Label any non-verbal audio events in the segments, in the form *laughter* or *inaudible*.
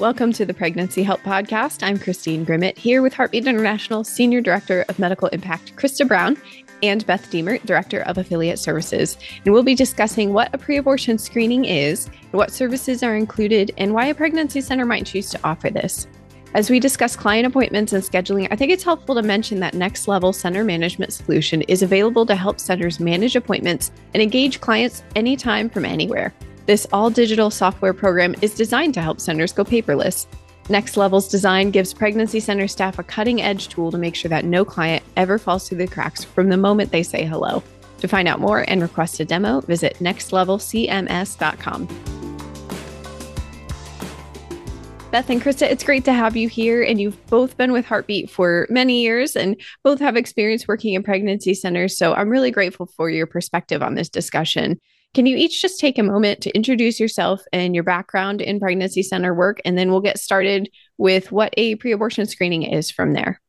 Welcome to the Pregnancy Help Podcast. I'm Christine Grimmett here with Heartbeat International Senior Director of Medical Impact, Christa Brown, and Beth Diemert, Director of Affiliate Services. And we'll be discussing what a pre abortion screening is, what services are included, and why a pregnancy center might choose to offer this. As we discuss client appointments and scheduling, I think it's helpful to mention that Next Level Center Management Solution is available to help centers manage appointments and engage clients anytime from anywhere. This all digital software program is designed to help centers go paperless. Next Level's design gives pregnancy center staff a cutting edge tool to make sure that no client ever falls through the cracks from the moment they say hello. To find out more and request a demo, visit nextlevelcms.com. Beth and Christa, it's great to have you here. And you've both been with Heartbeat for many years and both have experience working in pregnancy centers. So I'm really grateful for your perspective on this discussion. Can you each just take a moment to introduce yourself and your background in pregnancy center work? And then we'll get started with what a pre abortion screening is from there.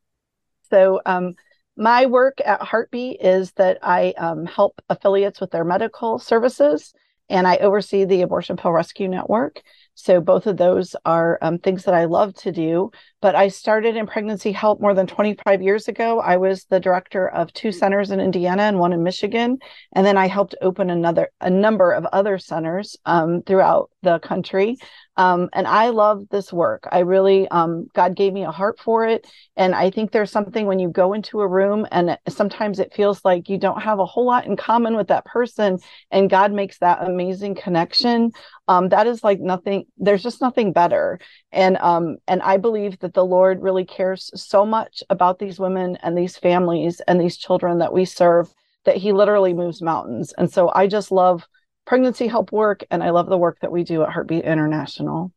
So, um, my work at Heartbeat is that I um, help affiliates with their medical services and I oversee the Abortion Pill Rescue Network. So both of those are um, things that I love to do. But I started in pregnancy help more than 25 years ago. I was the director of two centers in Indiana and one in Michigan, and then I helped open another a number of other centers um, throughout the country. Um, and I love this work. I really, um, God gave me a heart for it. And I think there's something when you go into a room and sometimes it feels like you don't have a whole lot in common with that person, and God makes that amazing connection. Um, that is like nothing, there's just nothing better. And um, and I believe that the Lord really cares so much about these women and these families and these children that we serve that He literally moves mountains. And so I just love pregnancy help work, and I love the work that we do at Heartbeat International.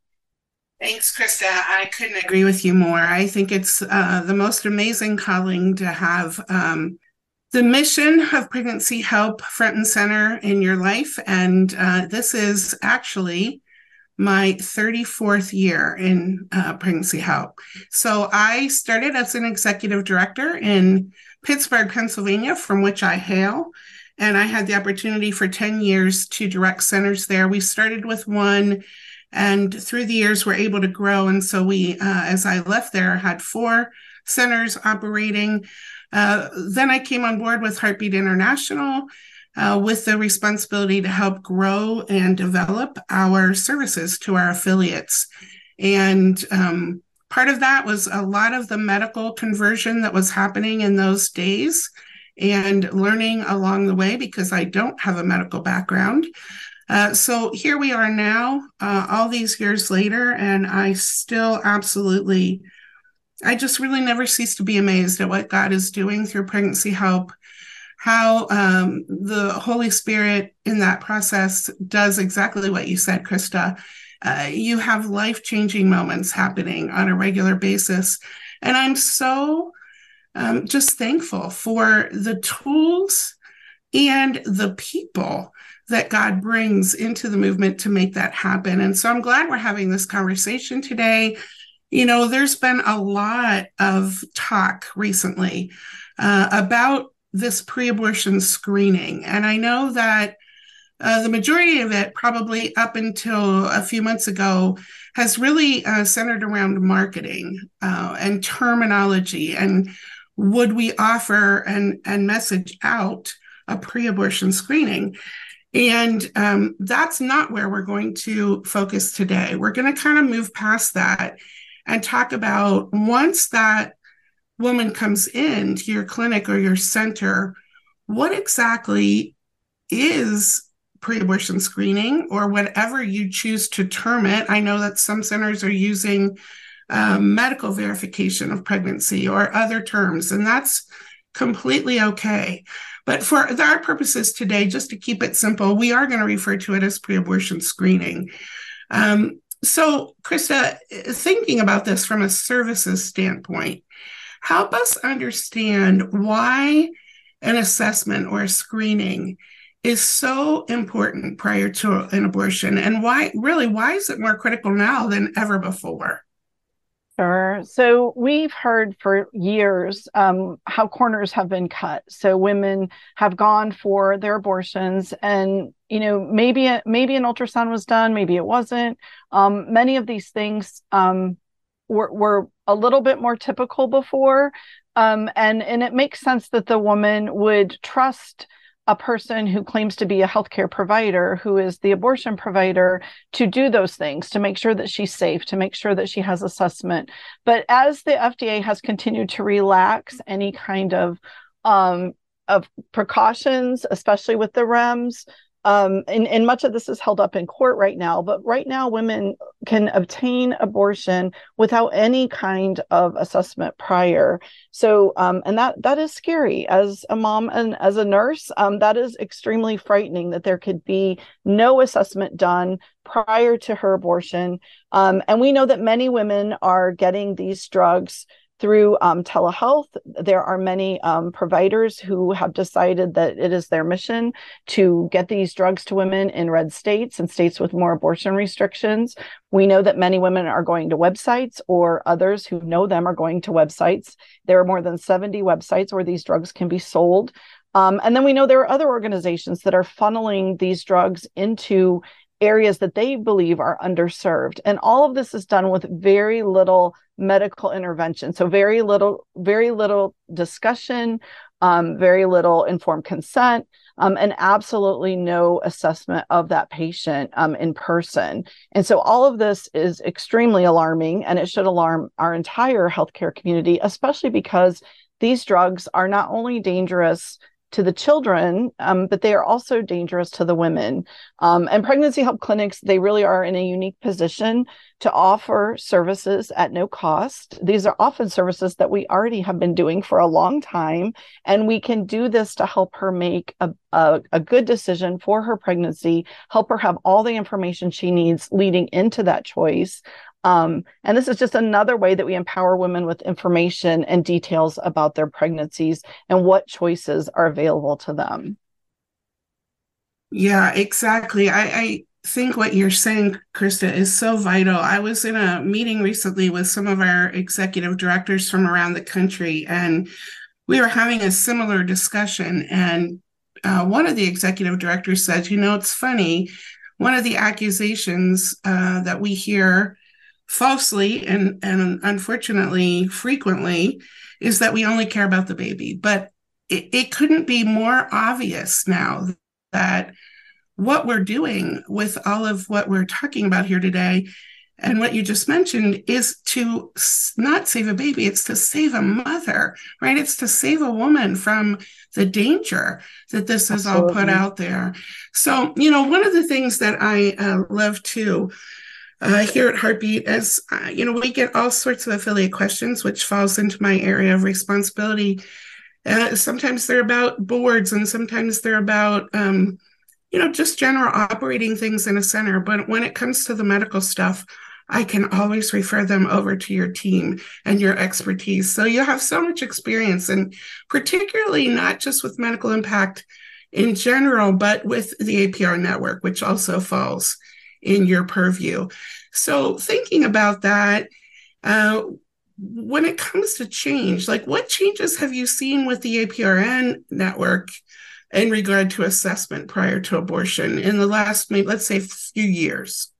Thanks, Christa. I couldn't agree with you more. I think it's uh, the most amazing calling to have um, the mission of pregnancy help front and center in your life. And uh, this is actually my 34th year in uh, pregnancy help. So I started as an executive director in Pittsburgh, Pennsylvania, from which I hail. And I had the opportunity for 10 years to direct centers there. We started with one, and through the years, we're able to grow. And so we, uh, as I left there, had four centers operating. Uh, then I came on board with Heartbeat International. Uh, with the responsibility to help grow and develop our services to our affiliates. And um, part of that was a lot of the medical conversion that was happening in those days and learning along the way because I don't have a medical background. Uh, so here we are now, uh, all these years later, and I still absolutely, I just really never cease to be amazed at what God is doing through pregnancy help, how um, the Holy Spirit in that process does exactly what you said, Christa. Uh, you have life changing moments happening on a regular basis. And I'm so um, just thankful for the tools and the people that God brings into the movement to make that happen. And so I'm glad we're having this conversation today. You know, there's been a lot of talk recently uh, about this pre abortion screening. And I know that uh, the majority of it, probably up until a few months ago, has really uh, centered around marketing uh, and terminology and would we offer and, and message out a pre abortion screening? And um, that's not where we're going to focus today. We're going to kind of move past that and talk about once that woman comes in to your clinic or your center, what exactly is pre abortion screening or whatever you choose to term it? I know that some centers are using um, medical verification of pregnancy or other terms, and that's completely okay. But for our purposes today, just to keep it simple, we are going to refer to it as pre abortion screening. Um, so, Christa, thinking about this from a services standpoint, help us understand why an assessment or a screening is so important prior to an abortion and why really why is it more critical now than ever before Sure. So we've heard for years um, how corners have been cut. So women have gone for their abortions, and you know maybe maybe an ultrasound was done maybe it wasn't um, many of these things um, were, were a little bit more typical before um, and and it makes sense that the woman would trust a person who claims to be a healthcare provider, who is the abortion provider, to do those things, to make sure that she's safe, to make sure that she has assessment. But as the FDA has continued to relax any kind of um, of precautions, especially with the REMS, um, and, and much of this is held up in court right now but right now women can obtain abortion without any kind of assessment prior. So um, and that that is scary. As a mom and as a nurse um, that is extremely frightening that there could be no assessment done prior to her abortion. Um, and we know that many women are getting these drugs through um, telehealth. There are many um, providers who have decided that it is their mission to get these drugs to women in red states and states with more abortion restrictions. We know that many women are going to websites, or others who know them are going to websites. There are more than 70 websites where these drugs can be sold. Um, and then we know there are other organizations that are funneling these drugs into areas that they believe are underserved. And all of this is done with very little medical intervention. So very little, very little discussion, um, very little informed consent, um, and absolutely no assessment of that patient um, in person. And so all of this is extremely alarming, and it should alarm our entire healthcare community, especially because these drugs are not only dangerous to the children, um, but they are also dangerous to the women. Um, and pregnancy help clinics, they really are in a unique position to offer services at no cost. These are often services that we already have been doing for a long time. And we can do this to help her make a, a, a good decision for her pregnancy, help her have all the information she needs leading into that choice. Um, and this is just another way that we empower women with information and details about their pregnancies and what choices are available to them. Yeah, exactly. I, I think what you're saying, Christa, is so vital. I was in a meeting recently with some of our executive directors from around the country, and we were having a similar discussion. And uh, one of the executive directors said, You know, it's funny. One of the accusations uh, that we hear falsely and, and unfortunately frequently is that we only care about the baby. But it, it couldn't be more obvious now that what we're doing with all of what we're talking about here today and what you just mentioned is to not save a baby, it's to save a mother, right? It's to save a woman from the danger that this has all put out there. So, you know, one of the things that I uh, love too uh, here at Heartbeat as uh, you know we get all sorts of affiliate questions which falls into my area of responsibility. Uh, sometimes they're about boards and sometimes they're about um, you know just general operating things in a center. But when it comes to the medical stuff i can always refer them over to your team and your expertise. So you have so much experience and particularly not just with medical impact in general but with the apr network which also falls in your purview. So, thinking about that, uh, when it comes to change, like what changes have you seen with the APRN network in regard to assessment prior to abortion in the last, maybe, let's say, few years?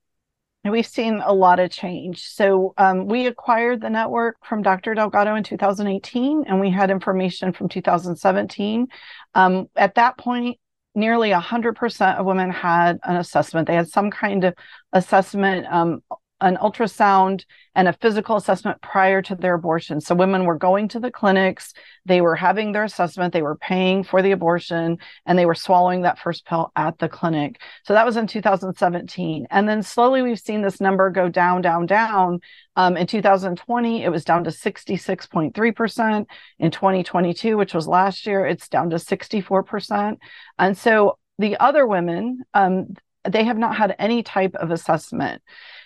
We've seen a lot of change. So um, we acquired the network from Dr. Delgado in 2018, and we had information from 2017. Um, at that point, nearly 100% of women had an assessment. They had some kind of assessment, um, an ultrasound and a physical assessment prior to their abortion. So women were going to the clinics, they were having their assessment, they were paying for the abortion, and they were swallowing that first pill at the clinic. So that was in 2017. And then slowly we've seen this number go down, down, down. Um, in 2020, it was down to 66.3%. In 2022, which was last year, it's down to 64%. And so the other women, um, they have not had any type of assessment.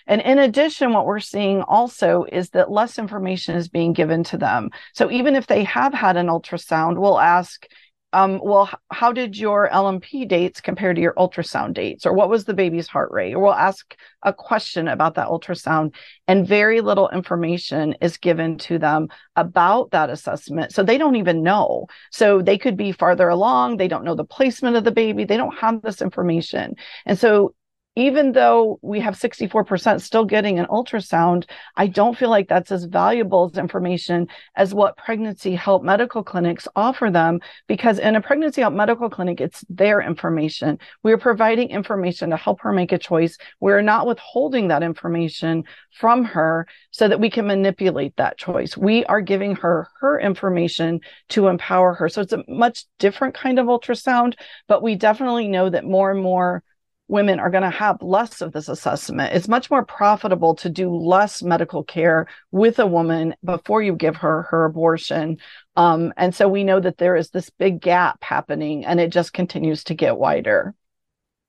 And in addition, what we're seeing also is that less information is being given to them. So even if they have had an ultrasound, we'll ask, um, well, how did your LMP dates compare to your ultrasound dates? Or what was the baby's heart rate? Or we'll ask a question about that ultrasound, and very little information is given to them about that assessment. So they don't even know. So they could be farther along. They don't know the placement of the baby. They don't have this information. And so even though we have 64% still getting an ultrasound, I don't feel like that's as valuable as information as what pregnancy help medical clinics offer them. Because in a pregnancy help medical clinic, it's their information. We are providing information to help her make a choice. We're not withholding that information from her so that we can manipulate that choice. We are giving her her information to empower her. So it's a much different kind of ultrasound, but we definitely know that more and more women are going to have less of this assessment. It's much more profitable to do less medical care with a woman before you give her her abortion. Um, and so we know that there is this big gap happening and it just continues to get wider.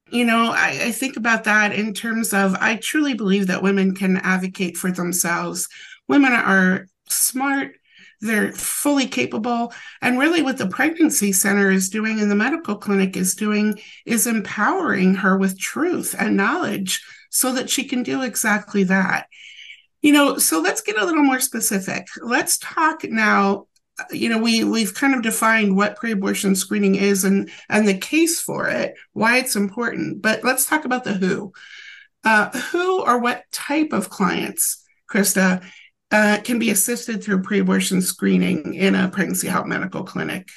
You know, I, I think about that in terms of I truly believe that women can advocate for themselves. Women are smart, they're fully capable. And really, what the pregnancy center is doing and the medical clinic is doing is empowering her with truth and knowledge so that she can do exactly that. You know, so let's get a little more specific. Let's talk now. You know, we we've kind of defined what pre-abortion screening is and and the case for it, why it's important. But let's talk about the who. Uh, who or what type of clients, Christa, uh, can be assisted through pre-abortion screening in a pregnancy help medical clinic?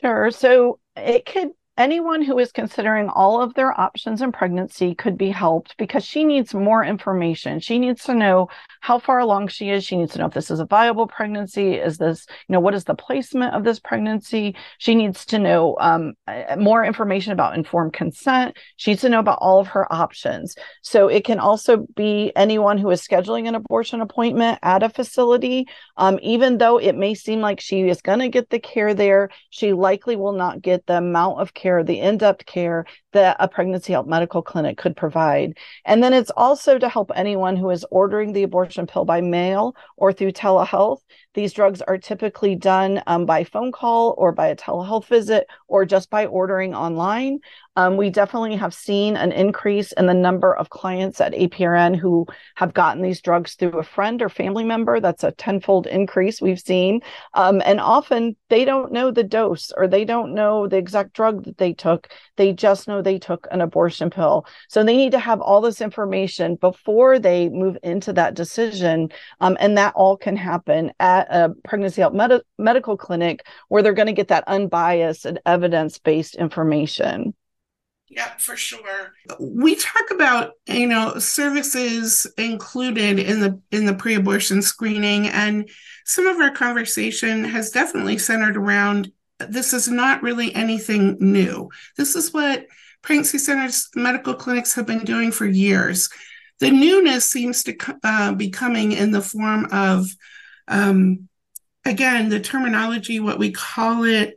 Sure. So it could anyone who is considering all of their options in pregnancy could be helped because she needs more information. She needs to know how far along she is. She needs to know if this is a viable pregnancy. Is this, you know, what is the placement of this pregnancy? She needs to know um, more information about informed consent. She needs to know about all of her options. So it can also be anyone who is scheduling an abortion appointment at a facility. Um, even though it may seem like she is going to get the care there, she likely will not get the amount of care care, the in depth care that a pregnancy help medical clinic could provide. And then it's also to help anyone who is ordering the abortion pill by mail or through telehealth. These drugs are typically done um, by phone call or by a telehealth visit or just by ordering online. Um, we definitely have seen an increase in the number of clients at APRN who have gotten these drugs through a friend or family member. That's a tenfold increase we've seen. Um, and often they don't know the dose or they don't know the exact drug that they took. They just they took an abortion pill. So they need to have all this information before they move into that decision. Um, and that all can happen at a pregnancy help med- medical clinic where they're going to get that unbiased and evidence based information. Yeah, for sure. We talk about, you know, services included in the in the pre-abortion screening and some of our conversation has definitely centered around this is not really anything new. This is what pregnancy centers, medical clinics have been doing for years. The newness seems to uh, be coming in the form of, um, again, the terminology, what we call it,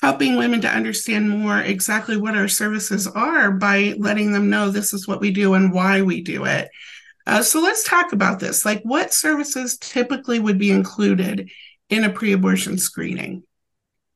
helping women to understand more exactly what our services are by letting them know this is what we do and why we do it. Uh, so let's talk about this. Like, what services typically would be included in a pre abortion screening?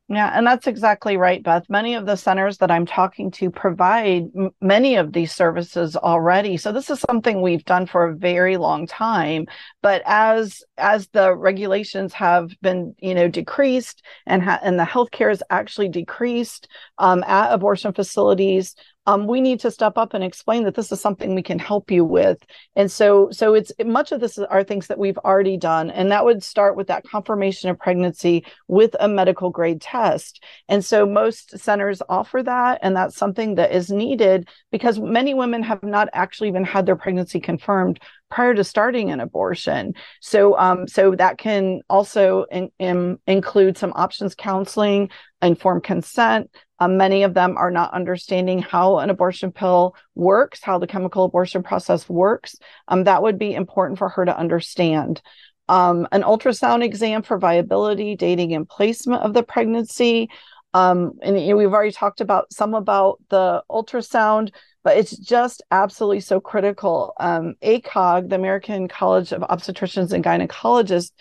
Yeah, and that's exactly right, Beth. Many of the centers that I'm talking to provide m- many of these services already. So this is something we've done for a very long time. But as as the regulations have been, you know, decreased and ha- and the healthcare is actually decreased um, at abortion facilities, um, we need to step up and explain that this is something we can help you with. And so, so it's much of this are things that we've already done, and that would start with that confirmation of pregnancy with a medical grade test. And so, most centers offer that, and that's something that is needed because many women have not actually even had their pregnancy confirmed prior to starting an abortion. So, um, so that can also in, in, include some options counseling, informed consent. Um, many of them are not understanding how an abortion pill works, how the chemical abortion process works. Um, that would be important for her to understand. Um, an ultrasound exam for viability, dating, and placement of the pregnancy. Um, and you know, we've already talked about some about the ultrasound, but it's just absolutely so critical. Um, ACOG, the American College of Obstetricians and Gynecologists,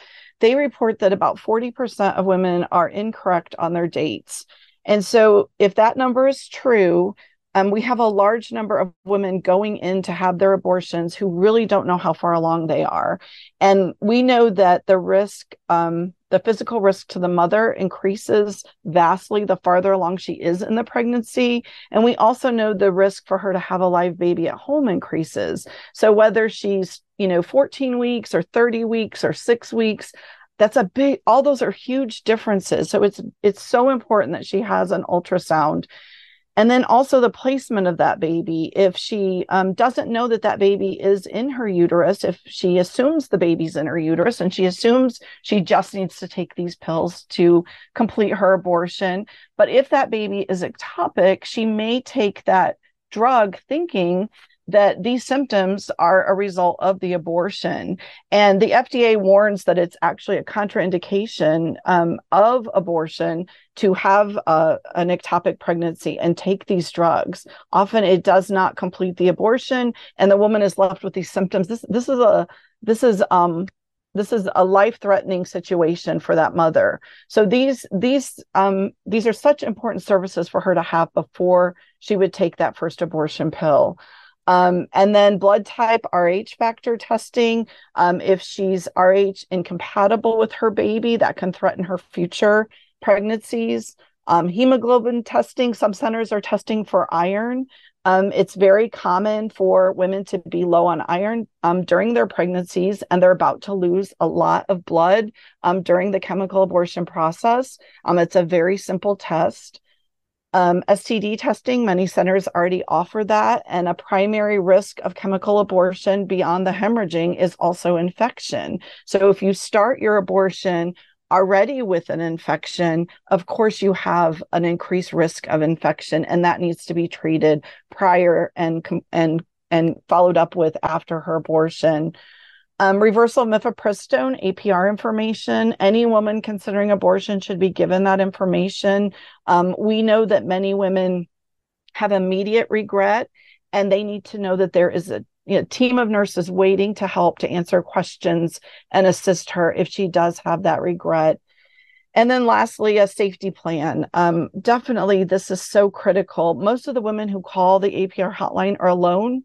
they report that about 40% of women are incorrect on their dates. And so, if that number is true, um, we have a large number of women going in to have their abortions who really don't know how far along they are. And we know that the risk, um, the physical risk to the mother increases vastly the farther along she is in the pregnancy. And we also know the risk for her to have a live baby at home increases. So whether she's, you know, 14 weeks or 30 weeks or six weeks, that's a big all those are huge differences. So it's it's so important that she has an ultrasound. And then also the placement of that baby if she um, doesn't know that that baby is in her uterus if she assumes the baby's in her uterus and she assumes she just needs to take these pills to complete her abortion. But if that baby is ectopic she may take that drug thinking that these symptoms are a result of the abortion. And the FDA warns that it's actually a contraindication um, of abortion to have a, an ectopic pregnancy and take these drugs. Often it does not complete the abortion, and the woman is left with these symptoms. This this is a this is um this is a life-threatening situation for that mother. So these these um, these are such important services for her to have before she would take that first abortion pill. Um, and then blood type Rh factor testing. Um, if she's Rh incompatible with her baby, that can threaten her future pregnancies. Um, hemoglobin testing, some centers are testing for iron. Um, it's very common for women to be low on iron um, during their pregnancies, and they're about to lose a lot of blood um, during the chemical abortion process. it's a very simple test. Um, STD testing, many centers already offer that. And a primary risk of chemical abortion beyond the hemorrhaging is also infection. So if you start your abortion already with an infection, of course, you have an increased risk of infection, and that needs to be treated prior and and and followed up with after her abortion. Um, reversal mifepristone, APR information. Any woman considering abortion should be given that information. Um, we know that many women have immediate regret, and they need to know that there is a you know, team of nurses waiting to help to answer questions and assist her if she does have that regret. And then lastly, a safety plan. Um, definitely, this is so critical. Most of the women who call the APR hotline are alone.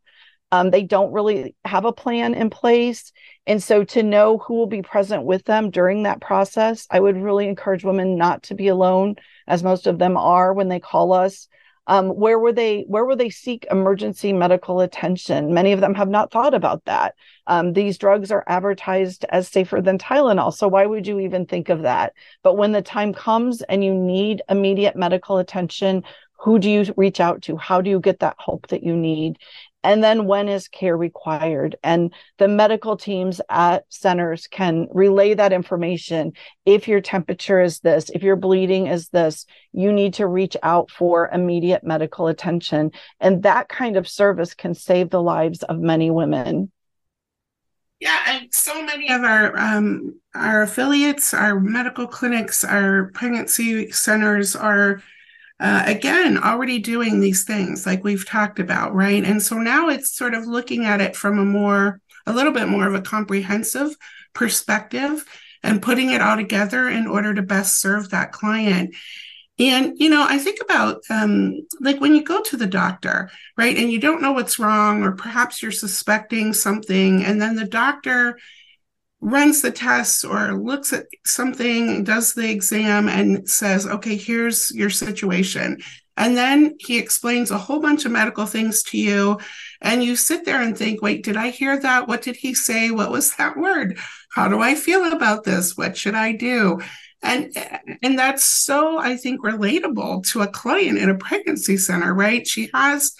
Um, they don't really have a plan in place. And so to know who will be present with them during that process, I would really encourage women not to be alone, as most of them are when they call us. Um, where were they where will they seek emergency medical attention? Many of them have not thought about that. Um, these drugs are advertised as safer than tylenol so why would you even think of that? But when the time comes and you need immediate medical attention who do you reach out to? How do you get that help that you need and then when is care required? And the medical teams at centers can relay that information. If your temperature is this if your bleeding is this you need to reach out for immediate medical attention. And that kind of service can save the lives of many women. Yeah, and so many of our um, our affiliates, our medical clinics, our pregnancy centers are uh, again already doing these things like we've talked about right? And so now it's sort of looking at it from a more a little bit more of a comprehensive perspective and putting it all together in order to best serve that client. And you know i think about um, like when you go to the doctor right and you don't know what's wrong or perhaps you're suspecting something and then the doctor runs the tests or looks at something, does the exam, and says, okay, here's your situation. And then he explains a whole bunch of medical things to you. And you sit there and think, wait, did I hear that? What did he say? What was that word? How do I feel about this? What should I do? And, and that's so, I think, relatable to a client in a pregnancy center, right? She has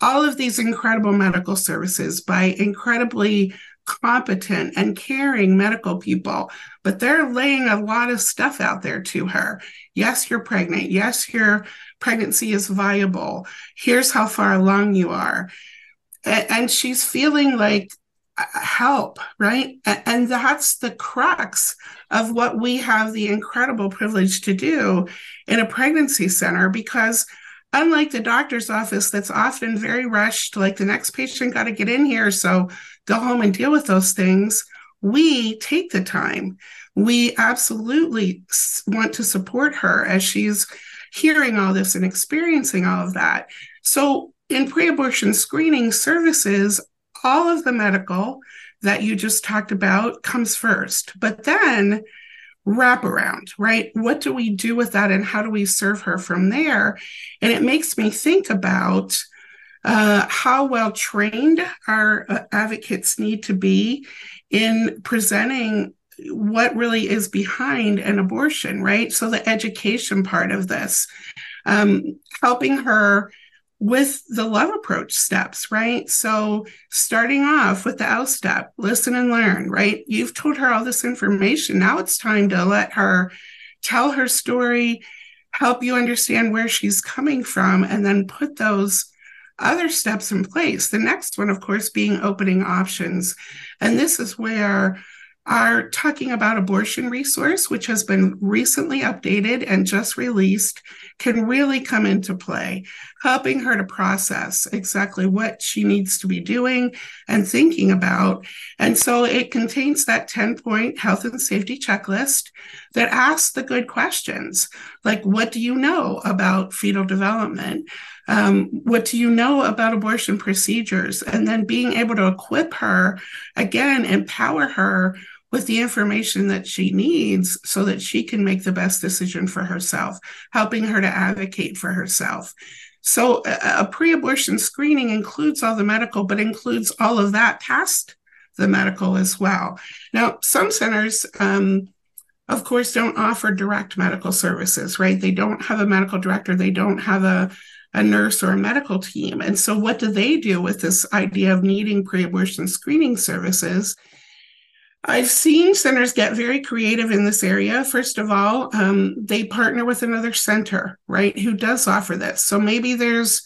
all of these incredible medical services by incredibly competent and caring medical people, but they're laying a lot of stuff out there to her. Yes, you're pregnant. Yes, your pregnancy is viable. Here's how far along you are. And she's feeling like uh, help, right? And that's the crux of what we have the incredible privilege to do in a pregnancy center because unlike the doctor's office that's often very rushed like the next patient got to get in here so go home and deal with those things we take the time we absolutely want to support her as she's hearing all this and experiencing all of that. So, in pre abortion screening services, all of the medical that you just talked about comes first. But then wraparound, right? What do we do with that and how do we serve her from there? And it makes me think about uh, how well trained our uh, advocates need to be in presenting what really is behind an abortion, right? So the education part of this, um, helping her with the love approach steps, right? So starting off with the L step, listen and learn, right? You've told her all this information. Now it's time to let her tell her story, help you understand where she's coming from, and then put those other steps in place. The next one, of course, being opening options. And this is where our Talking About Abortion resource, which has been recently updated and just released, can really come into play, helping her to process exactly what she needs to be doing and thinking about. And so it contains that 10 point health and safety checklist that asks the good questions like, what do you know about fetal development? Um, what do you know about abortion procedures? And then being able to equip her, again, empower her with the information that she needs so that she can make the best decision for herself, helping her to advocate for herself. So, a, a pre abortion screening includes all the medical, but includes all of that past the medical as well. Now, some centers, um, of course, don't offer direct medical services, right? They don't have a medical director, they don't have a a nurse or a medical team. And so, what do they do with this idea of needing pre abortion screening services? I've seen centers get very creative in this area. First of all, um, they partner with another center, right, who does offer this. So maybe there's,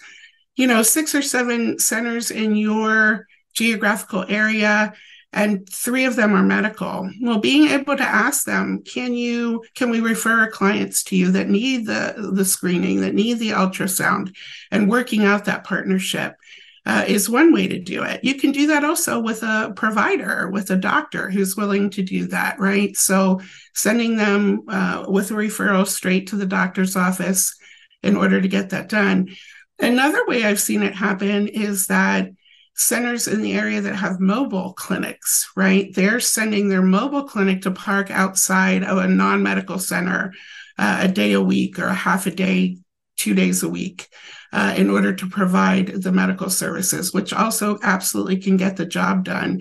you know, six or seven centers in your geographical area and three of them are medical well being able to ask them can you can we refer clients to you that need the the screening that need the ultrasound and working out that partnership uh, is one way to do it. You can do that also with a provider, with a doctor who's willing to do that, right? So sending them uh, with a referral straight to the doctor's office in order to get that done. Another way I've seen it happen is that centers in the area that have mobile clinics, right? They're sending their mobile clinic to park outside of a non medical center uh, a day a week or a half a day, two days a week uh, in order to provide the medical services, which also absolutely can get the job done.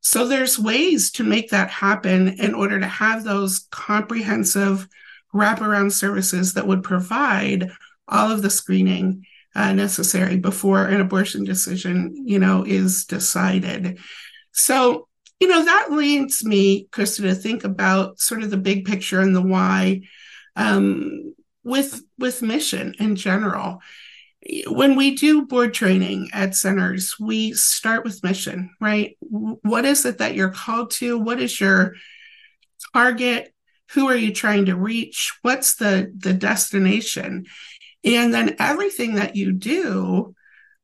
So there's ways to make that happen in order to have those comprehensive wraparound services that would provide all of the screening uh, necessary before an abortion decision, you know, is decided. So, you know, that leads me, Christa, to think about sort of the big picture and the why um, with with mission in general when we do board training at centers, we start with mission, right? What is it that you're called to? What is your target? Who are you trying to reach? What's the, the destination? And then everything that you do,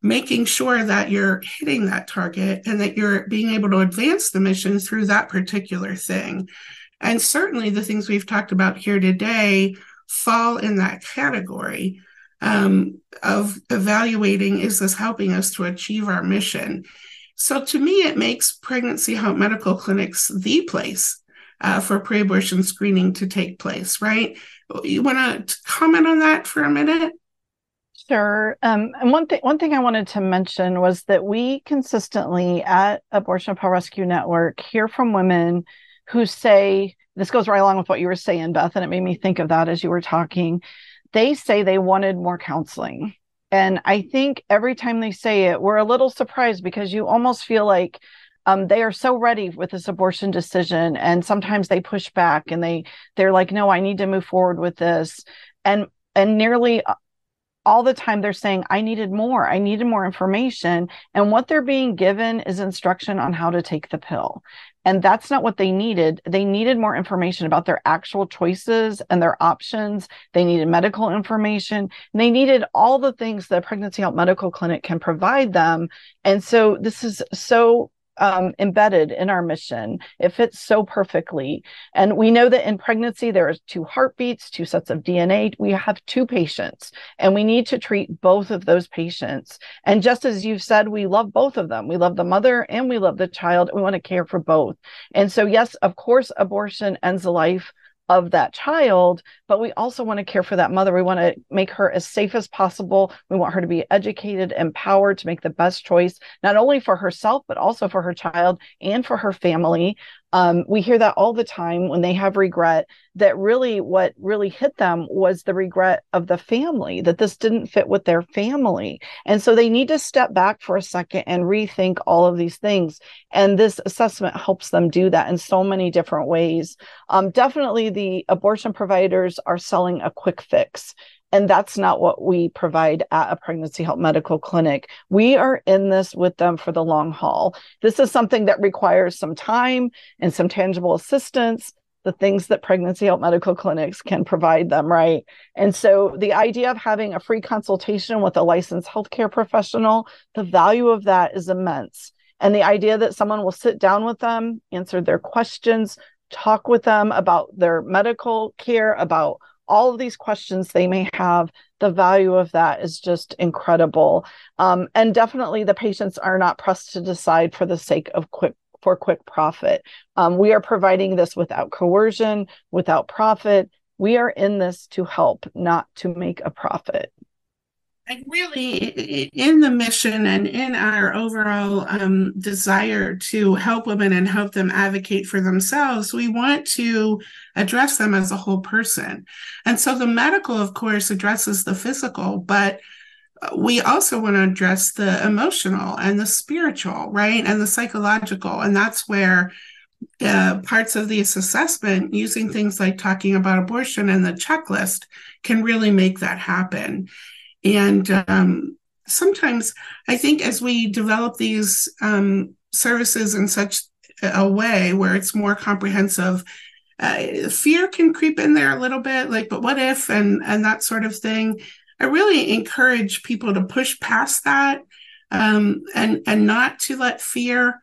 making sure that you're hitting that target and that you're being able to advance the mission through that particular thing. And certainly the things we've talked about here today fall in that category um, of evaluating is this helping us to achieve our mission? So to me, it makes pregnancy help medical clinics the place uh, for pre abortion screening to take place, right? You want to comment on that for a minute? Sure. Um, and one thing, one thing I wanted to mention was that we consistently at Abortion Pill Rescue Network hear from women who say, this goes right along with what you were saying, Beth, and it made me think of that as you were talking. They say they wanted more counseling. And I think every time they say it, we're a little surprised because you almost feel like um, they are so ready with this abortion decision, and sometimes they push back and they they're like, "No, I need to move forward with this," and and nearly all the time they're saying i needed more i needed more information and what they're being given is instruction on how to take the pill and that's not what they needed. They needed more information about their actual choices and their options. They needed medical information. they needed all the things that pregnancy help medical clinic can provide them. And so this is so um, embedded in our mission. It fits so perfectly. And we know that in pregnancy, there are two heartbeats, two sets of DNA. We have two patients, and we need to treat both of those patients. And just as you've said, we love both of them. We love the mother and we love the child. We want to care for both. And so, yes, of course, abortion ends life of that child, but we also want to care for that mother. We want to make her as safe as possible. We want her to be educated, empowered to make the best choice, not only for herself, but also for her child and for her family. Um, we hear that all the time when they have regret that really what really hit them was the regret of the family that this didn't fit with their family. And so they need to step back for a second and rethink all of these things. And this assessment helps them do that in so many different ways. Um, definitely, the abortion providers are selling a quick fix. And that's not what we provide at a pregnancy help medical clinic. We are in this with them for the long haul. This is something that requires some time and some tangible assistance, the things that pregnancy help medical clinics can provide them, right? And so the idea of having a free consultation with a licensed healthcare professional, the value of that is immense. And the idea that someone will sit down with them, answer their questions, talk with them about their medical care, about all of these questions they may have the value of that is just incredible. Um, and definitely the patients are not pressed to decide for the sake of quick for quick profit. Um, we are providing this without coercion without profit. We are in this to help not to make a profit and really? In the mission and in our overall um, desire to help women and help them advocate for themselves we want to address them as a whole person. And so the medical of course addresses the physical but uh, we also want to address the emotional and the spiritual right and the psychological. And that's where uh, parts of this assessment using things like talking about abortion and the checklist can really make that happen and um, sometimes I think as we develop these um, services in such a way where it's more comprehensive, uh, fear can creep in there a little bit, like, but what if, and and that sort of thing. I really encourage people to push past that um, and and not to let fear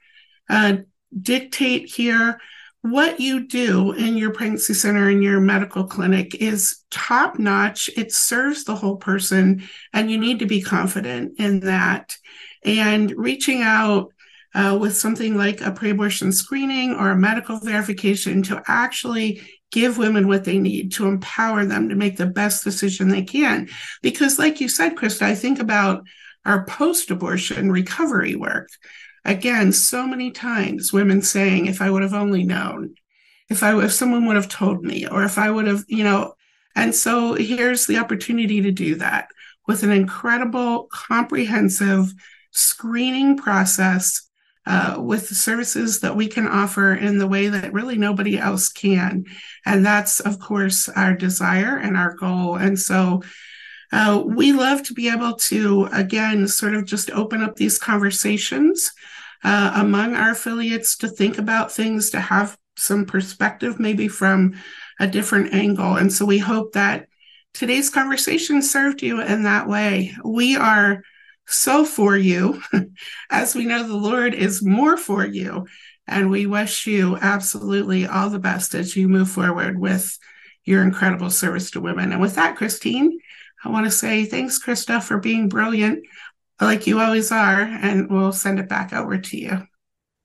uh, dictate here what you do in your pregnancy center and your medical clinic is top notch. It serves the whole person and you need to be confident in that. And reaching out uh, with something like a pre-abortion screening or a medical verification to actually give women what they need to empower them to make the best decision they can. Because like you said Christa i think about our post-abortion recovery work Again, so many times women saying, if I would have only known, if I if someone would have told me, or if I would have, you know, and so here's the opportunity to do that with an incredible, comprehensive screening process uh, with the services that we can offer in the way that really nobody else can. And that's, of course, our desire and our goal. And so uh, we love to be able to, again, sort of just open up these conversations uh, among our affiliates to think about things, to have some perspective, maybe from a different angle. And so we hope that today's conversation served you in that way. We are so for you, *laughs* as we know the Lord is more for you. And we wish you absolutely all the best as you move forward with your incredible service to women. And with that, Christine, I want to say thanks, Christa, for being brilliant like you always are, and we'll send it back over to you.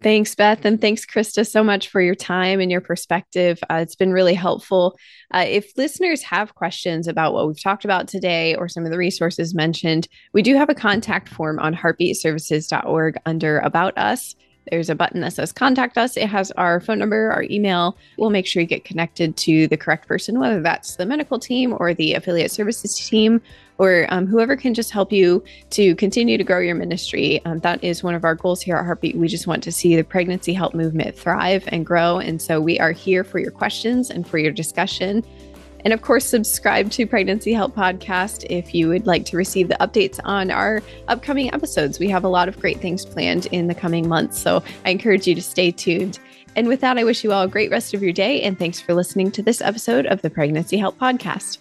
Thanks, Beth. And thanks, Christa, so much for your time and your perspective. Uh, it's been really helpful. Uh, if listeners have questions about what we've talked about today or some of the resources mentioned, we do have a contact form on heartbeatservices.org under About Us. There's a button that says contact us. It has our phone number, our email. We'll make sure you get connected to the correct person, whether that's the medical team or the affiliate services team or um, whoever can just help you to continue to grow your ministry. Um, that is one of our goals here at Heartbeat. We just want to see the pregnancy help movement thrive and grow. And so we are here for your questions and for your discussion. And of course, subscribe to Pregnancy Help Podcast if you would like to receive the updates on our upcoming episodes. We have a lot of great things planned in the coming months. So I encourage you to stay tuned. And with that, I wish you all a great rest of your day. And thanks for listening to this episode of the Pregnancy Help Podcast.